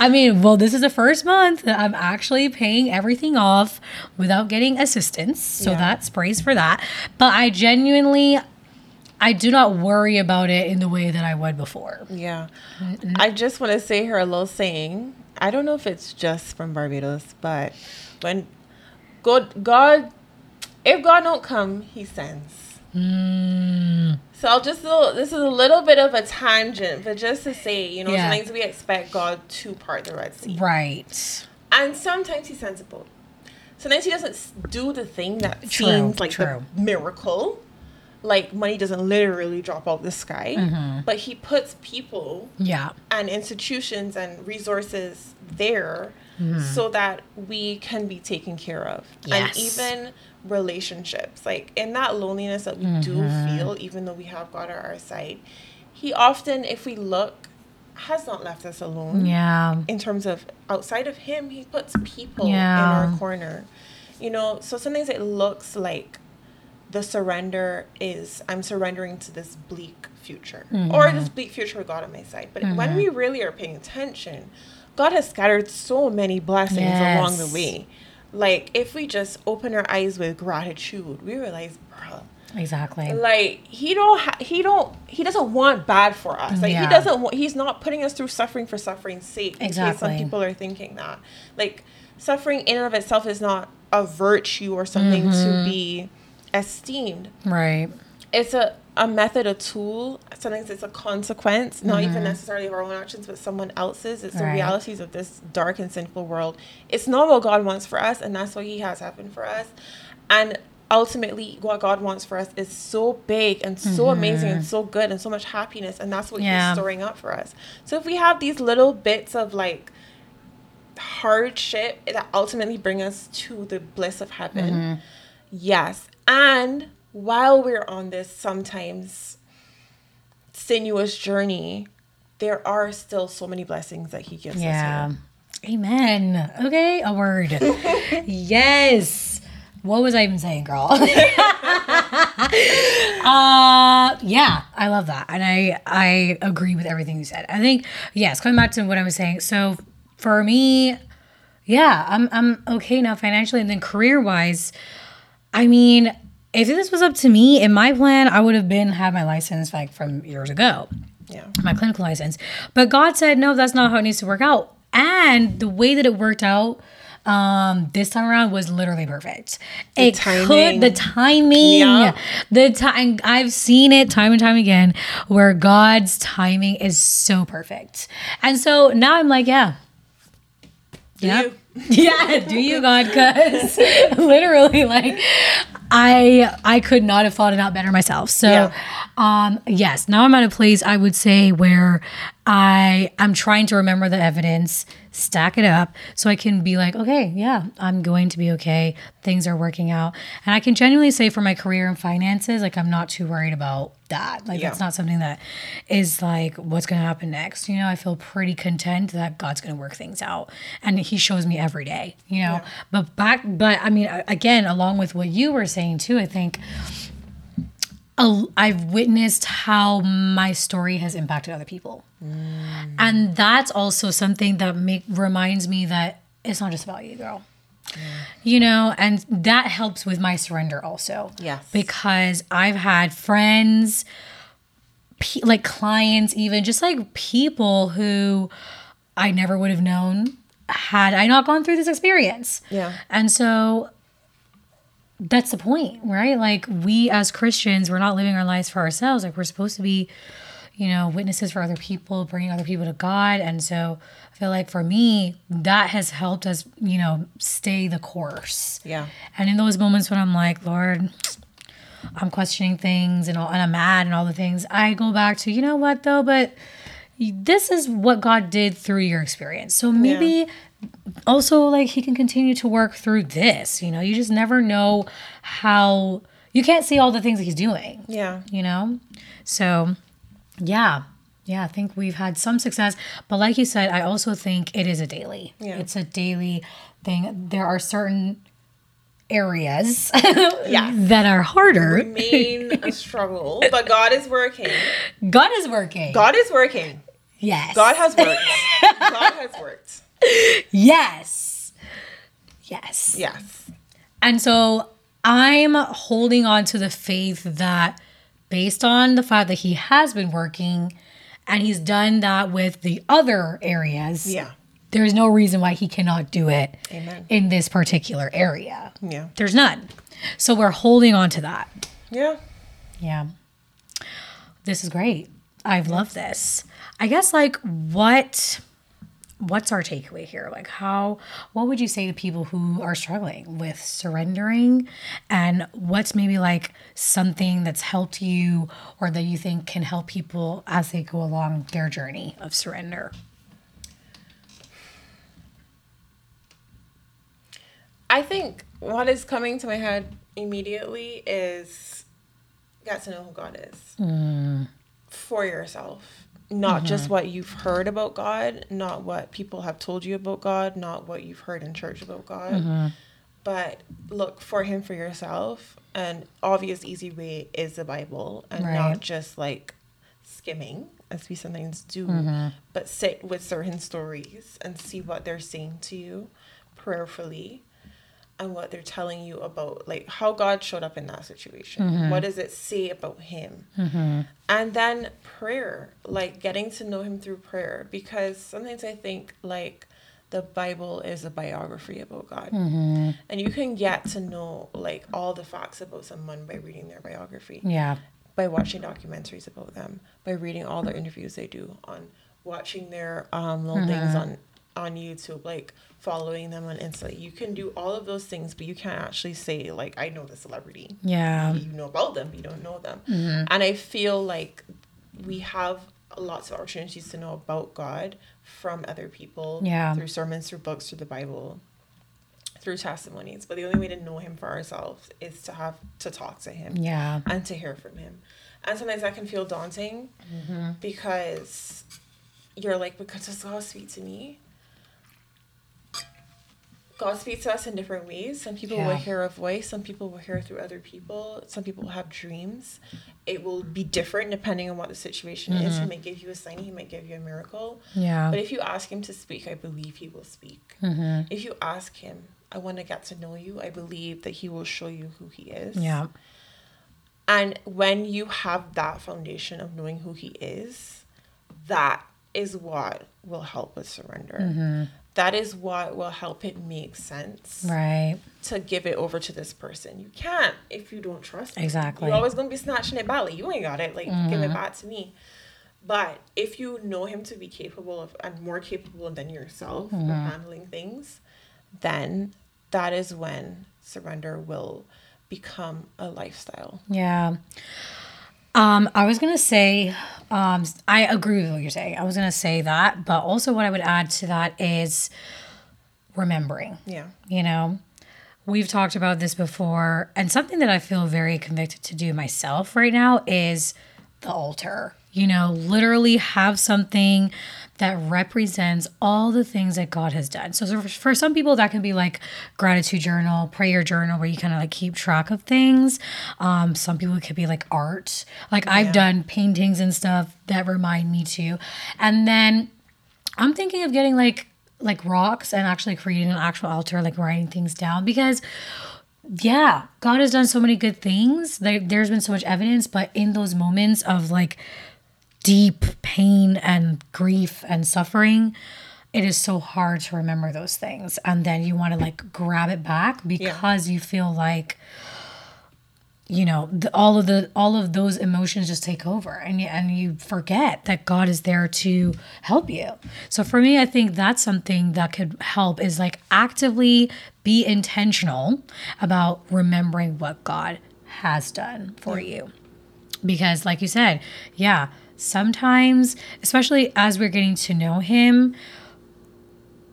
I mean, well, this is the first month that I'm actually paying everything off without getting assistance. So Yeah. that's praise for that. But I genuinely I do not worry about it in the way that I would before. Yeah. I just want to say her a little saying. I don't know if it's just from Barbados, but when God, God, if God don't come, He sends. So I'll just little, this is a little bit of a tangent, but just to say, you know, Yeah. sometimes we expect God to part the Red Sea, Right. and sometimes He sends a boat. Sometimes He doesn't do the thing that True, seems like true. the miracle. Like money doesn't literally drop out the sky, Mm-hmm. but He puts people Yeah. and institutions and resources there so that we can be taken care of. Mm-hmm. Yes. And even relationships, like in that loneliness that we do Mm-hmm. feel, even though we have God at our side, He often, if we look, has not left us alone. Yeah. In terms of outside of Him, He puts people Yeah. in our corner. You know, so sometimes it looks like the surrender is I'm surrendering to this bleak future Mm-hmm. or this bleak future with God on my side. But when we really are paying attention, God has scattered so many blessings along the way. Like if we just open our eyes with gratitude, we realize, bro, Exactly. like he don't ha- he don't he doesn't want bad for us. Like Yeah. he doesn't want he's not putting us through suffering for suffering's sake. In case Exactly. some people are thinking that. Like suffering in and of itself is not a virtue or something Mm-hmm. to be esteemed. Right. It's a a method, a tool. Sometimes it's a consequence, not even Mm-hmm. necessarily of our own actions, but someone else's. It's the realities of this dark and sinful world. It's not what God wants for us, and that's what He has happened for us. And ultimately, what God wants for us is so big and so amazing and so good and so much happiness, and that's what Mm-hmm. Yeah. He's storing up for us. So if we have these little bits of like hardship that ultimately bring us to the bliss of heaven. Mm-hmm. Yes. And while we're on this sometimes sinuous journey, there are still so many blessings that he gives Yeah. us. Yeah. Amen. Okay, a word. yes. What was I even saying, girl? uh yeah, I love that. And I I agree with everything you said. I think yes, coming back to what I was saying. So for me, yeah, I'm I'm okay now financially and then career-wise, I mean, if this was up to me in my plan, I would have been had my license like from years ago Yeah. my clinical license. But God said, no, that's not how it needs to work out. And the way that it worked out um this time around was literally perfect. it timing. could the timing. Yeah. The time I've seen it time and time again where God's timing is so perfect. And so now I'm like, yeah. Yeah. you? yeah, do you God cuz literally like I I could not have thought it out better myself. So Yeah. um yes, now I'm at a place I would say where I I'm trying to remember the evidence, stack it up so I can be like, okay, yeah, I'm going to be okay. Things are working out. And I can genuinely say for my career and finances, like I'm not too worried about that. Like Yeah. that's not something that is like what's going to happen next. You know, I feel pretty content that God's going to work things out and he shows me every day, you know. But back but I mean again along with what you were saying too, I think I've witnessed how my story has impacted other people. Mm. And that's also something that make reminds me that it's not just about you, girl. You know, and that helps with my surrender also. Yes. Because I've had friends, pe- like clients, even just like people who I never would have known had I not gone through this experience. Yeah. And so that's the point, right? Like we as Christians, we're not living our lives for ourselves. Like we're supposed to be, you know, witnesses for other people, bringing other people to God. And so I feel like for me, that has helped us, you know, stay the course. Yeah. And in those moments when I'm like, Lord, I'm questioning things and all, and I'm mad and all the things, I go back to, you know what though, but this is what God did through your experience. So maybe also like he can continue to work through this, you know. You just never know how you can't see all the things that he's doing. Yeah. You know? So yeah. Yeah, I think we've had some success, but like you said, I also think it is a daily. Yeah. It's a daily thing. There are certain areas Yeah. that are harder. Remain a struggle, but God is working. God is working. God is working. Yes. God has worked. God has worked. Yes. Yes. Yes. And so I'm holding on to the faith that based on the fact that he has been working and he's done that with the other areas, Yeah. there's no reason why he cannot do it Amen. in this particular area. Yeah. There's none. So we're holding on to that. Yeah. Yeah. This is great. I've loved this. I guess like what what's our takeaway here? Like how what would you say to people who are struggling with surrendering and what's maybe like something that's helped you or that you think can help people as they go along their journey of surrender? I think what is coming to my head immediately is get to know who God is mm. For yourself. Not just mm-hmm. what you've heard about God, not what people have told you about God, not what you've heard in church about God, mm-hmm. but look for Him for yourself. And obvious, easy way is the Bible, and Right. not just like skimming as we sometimes do, mm-hmm. but sit with certain stories and see what they're saying to you prayerfully and what they're telling you about like how God showed up in that situation. Mm-hmm. What does it say about him? Mm-hmm. And then prayer, like getting to know him through prayer because sometimes I think like the Bible is a biography about God. Mm-hmm. And you can get to know like all the facts about someone by reading their biography Yeah. by watching documentaries about them, by reading all their interviews they do, on watching their um, little things on on YouTube, like following them on Insta. You can do all of those things, but you can't actually say like I know the celebrity. Yeah. You know about them, but you don't know them. Mm-hmm. And I feel like we have lots of opportunities to know about God from other people. Yeah. Through sermons, through books, through the Bible through testimonies but the only way to know him for ourselves is to have to talk to him Yeah. and to hear from him. And sometimes that can feel daunting mm-hmm. because you're like, because does God speak to me? God speaks to us in different ways. Some people will hear a voice, some people will hear through other people, some people will have dreams. It will be different depending on what the situation is. He might give you a sign, he might give you a miracle. Yeah. But if you ask him to speak, I believe he will speak. Mm-hmm. If you ask him, I want to get to know you, I believe that he will show you who he is. Yeah. And when you have that foundation of knowing who he is, that is what will help with surrender. That is what will help it make sense Right. to give it over to this person. You can't if you don't trust them. Exactly. You're always gonna be snatching it back. Like, you ain't got it. Like give it mm-hmm. back to me. But if you know him to be capable of and more capable than yourself of mm-hmm. handling things, then that is when surrender will become a lifestyle. Yeah. Um, I was gonna say, um, I agree with what you're saying. I was gonna say that, but also what I would add to that is remembering. Yeah. You know, we've talked about this before, and something that I feel very convicted to do myself right now is the altar. You know, literally have something that represents all the things that God has done. So, for, some people, that can be like gratitude journal, prayer journal, where you kind of like keep track of things. Um, some people it could be like art. Like I've done paintings and stuff that remind me too. And then I'm thinking of getting like like rocks and actually creating an actual altar, like writing things down because yeah, God has done so many good things. There, there's been so much evidence, but in those moments of like deep pain and grief and suffering, it is so hard to remember those things. And then you want to like grab it back because you feel like, you know, the, all of the all of those emotions just take over, and you, and you forget that God is there to help you. So for me, I think that's something that could help is like actively be intentional about remembering what God has done for you, because like you said, yeah, sometimes, especially as we're getting to know Him,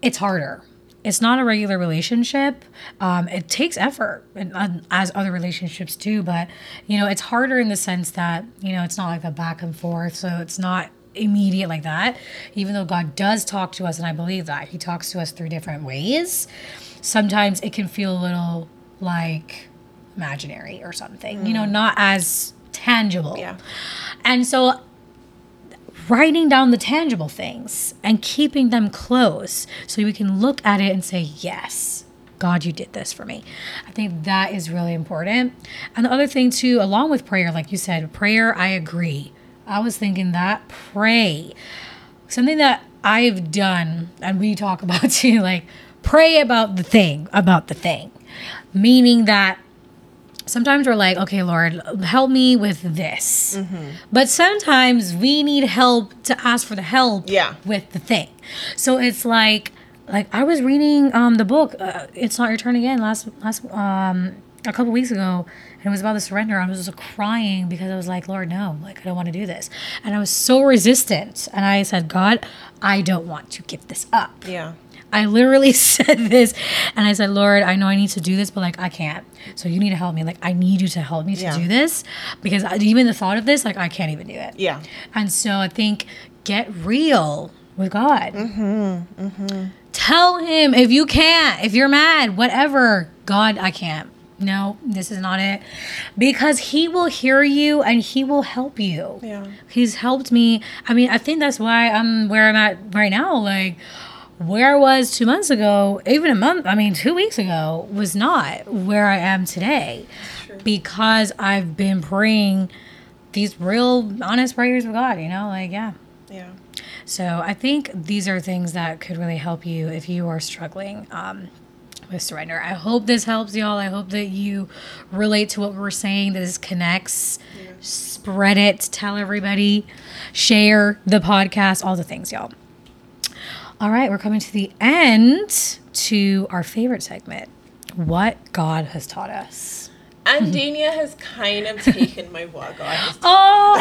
it's harder. It's not a regular relationship. Um, it takes effort, and, as other relationships do. But you know, it's harder in the sense that you know it's not like a back and forth. So it's not immediate like that. Even though God does talk to us, and I believe that He talks to us through different ways. Sometimes it can feel a little like imaginary or something. You know, not as tangible. Yeah. And so writing down the tangible things and keeping them close so we can look at it and say, Yes, God, you did this for me. I think that is really important. And the other thing, too, along with prayer, like you said, prayer, I agree. I was thinking that pray. Something that I've done, and we talk about too, like pray about the thing, about the thing. Meaning that sometimes we're like, okay, Lord, help me with this. Mm-hmm. But sometimes we need help to ask for the help Yeah. with the thing. So it's like, like I was reading um the book, uh, It's Not Your Turn Again last last um a couple weeks ago, and it was about the surrender. I was just crying because I was like, Lord, no, like I don't want to do this, and I was so resistant. And I said, God, I don't want to give this up. Yeah. I literally said this and I said, Lord, I know I need to do this, but like I can't. So you need to help me. Like I need you to help me to Yeah. do this because I, even the thought of this, like I can't even do it. Yeah. And so I think get real with God. Mm-hmm. Mm-hmm, Tell him if you can't, if you're mad, whatever. God, I can't. No, this is not it. Because he will hear you and he will help you. Yeah. He's helped me. I mean, I think that's why I'm where I'm at right now. Like, where I was two months ago, even a month, I mean, two weeks ago, was not where I am today. True. Because I've been praying these real honest prayers with God, you know? Like, yeah. Yeah. So I think these are things that could really help you if you are struggling um, with surrender. I hope this helps y'all. I hope that you relate to what we're saying, that this connects. Spread it, tell everybody, share the podcast, all the things, y'all. All right, we're coming to the end to our favorite segment what God has taught us. And Dania has kind of taken my what God has Oh,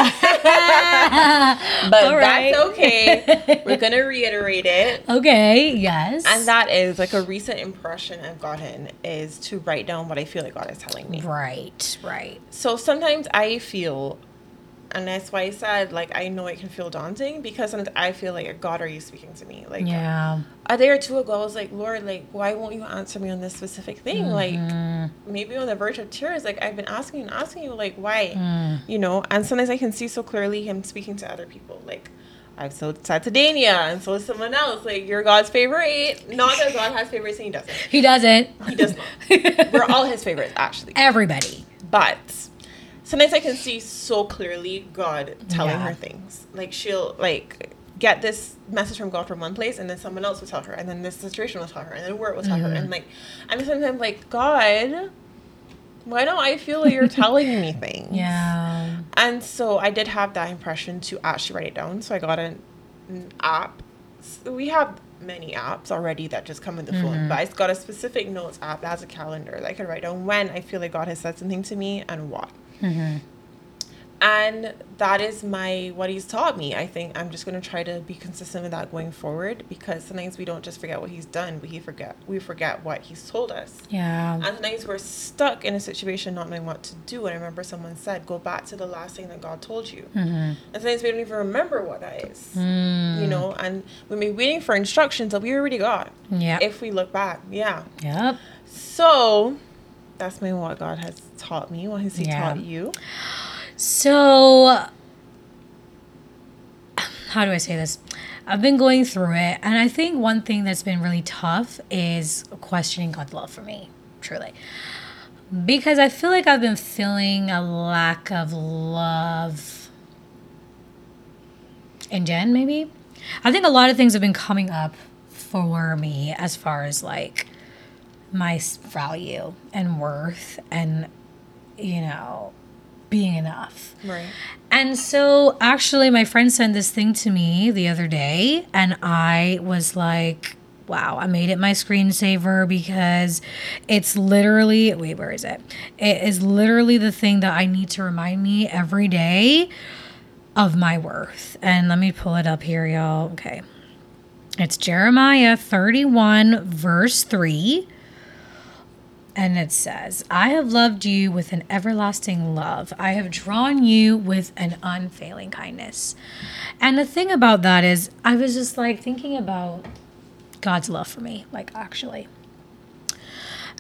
But right. that's okay. We're going to reiterate it. okay, yes. And that is like a recent impression I've gotten is to write down what I feel like God is telling me. right, right. So sometimes I feel, and that's why I said, like, I know it can feel daunting because sometimes I feel like, God, are you speaking to me? Like, Yeah. a day or two ago, I was like, Lord, like, why won't you answer me on this specific thing? Like, mm-hmm. maybe on the verge of tears. Like, I've been asking and asking you, like, why? Mm. You know, and sometimes I can see so clearly Him speaking to other people. Like, I've so said to Dania and so is someone else. Like, you're God's favorite. Not that God has favorites and He doesn't. He doesn't. He does not. We're all His favorites, actually. Everybody. But sometimes I can see so clearly God telling Yeah. her things. Like she'll like get this message from God from one place, and then someone else will tell her, and then this situation will tell her, and then word will tell her, Mm-hmm. and like I'm sometimes like God. Why don't I feel like you're telling me things? Yeah. And so I did have that impression to actually write it down. So I got an, an app. So we have many apps already that just come with the phone, but I got a specific notes app that has a calendar that I can write down when I feel like God has said something to me and what. Mm-hmm. And that is my what he's taught me. I think I'm just gonna try to be consistent with that going forward because sometimes we don't just forget what he's done, but he forget we forget what he's told us. Yeah. And sometimes we're stuck in a situation not knowing what to do. And I remember someone said, go back to the last thing that God told you. Mm-hmm. And sometimes we don't even remember what that is. Mm. You know, and we may be waiting for instructions that we already got. Yeah. If we look back. Yeah. Yep. So that's maybe what God has taught me. What has He Yeah. taught you? So, how do I say this? I've been going through it, and I think one thing that's been really tough is questioning God's love for me, truly. Because I feel like I've been feeling a lack of love in Jen, maybe. I think a lot of things have been coming up for me as far as like my value and worth and you know being enough. Right. And so actually my friend sent this thing to me the other day and I was like, wow, I made it my screensaver because it's literally wait, where is it? It is literally the thing that I need to remind me every day of my worth. And let me pull it up here, y'all. Okay. It's Jeremiah 31, verse 3. And it says, I have loved you with an everlasting love. I have drawn you with an unfailing kindness. And the thing about that is, I was just like thinking about God's love for me, like actually.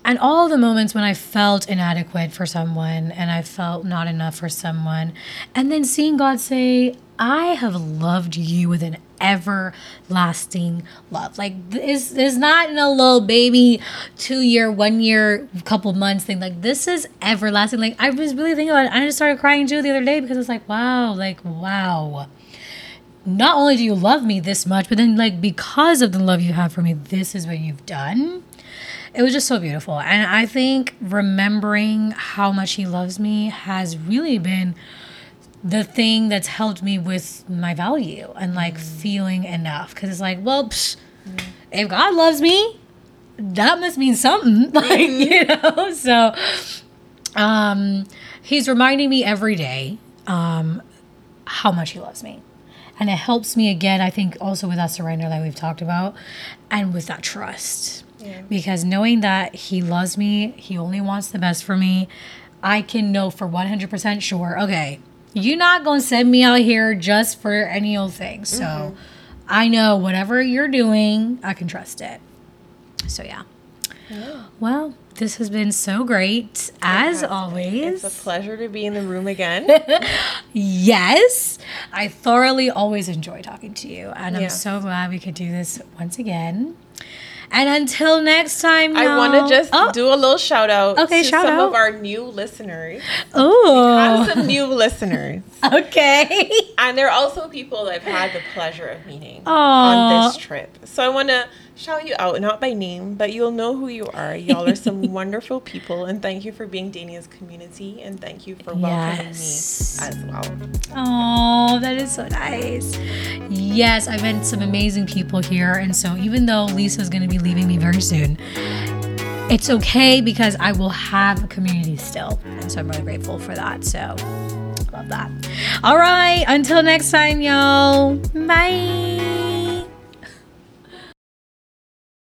And all the moments when I felt inadequate for someone and I felt not enough for someone, and then seeing God say, I have loved you with an everlasting love. Like this is not in a little baby two year, one year, couple months thing. Like this is everlasting. Like I was really thinking about it. I just started crying too the other day because it's like, wow, like wow not only do you love me this much, but then like because of the love you have for me, this is what you've done. It was just so beautiful. And I think remembering how much he loves me has really been the thing that's helped me with my value and like feeling enough. Cause it's like, well, psh, if God loves me, that must mean something. Like, you know? So um he's reminding me every day um how much he loves me. And it helps me again, I think, also with that surrender that we've talked about and with that trust. Yeah. Because knowing that he loves me, he only wants the best for me, I can know for 100% sure, okay, you're not going to send me out here just for any old thing. So mm-hmm. I know whatever you're doing, I can trust it. So, yeah. Oh. Well, this has been so great, as always. It's a pleasure to be in the room again. Yes, I thoroughly always enjoy talking to you, and I'm so glad we could do this once again. And until next time, I want to just oh, do a little shout out Okay, to shout some out. of our new listeners. oh, Have some new listeners. okay. And they're also people I've had the pleasure of meeting on this trip. So I want to shout you out, not by name, but you'll know who you are. Y'all are some wonderful people. And thank you for being Dania's community. And thank you for welcoming Yes. me as well. Oh, that is so nice. Yes, I've met some amazing people here, and so even though Lisa's going to be leaving me very soon, it's okay because I will have a community still, and so I'm really grateful for that. So, love that. All right, until next time, y'all. Bye.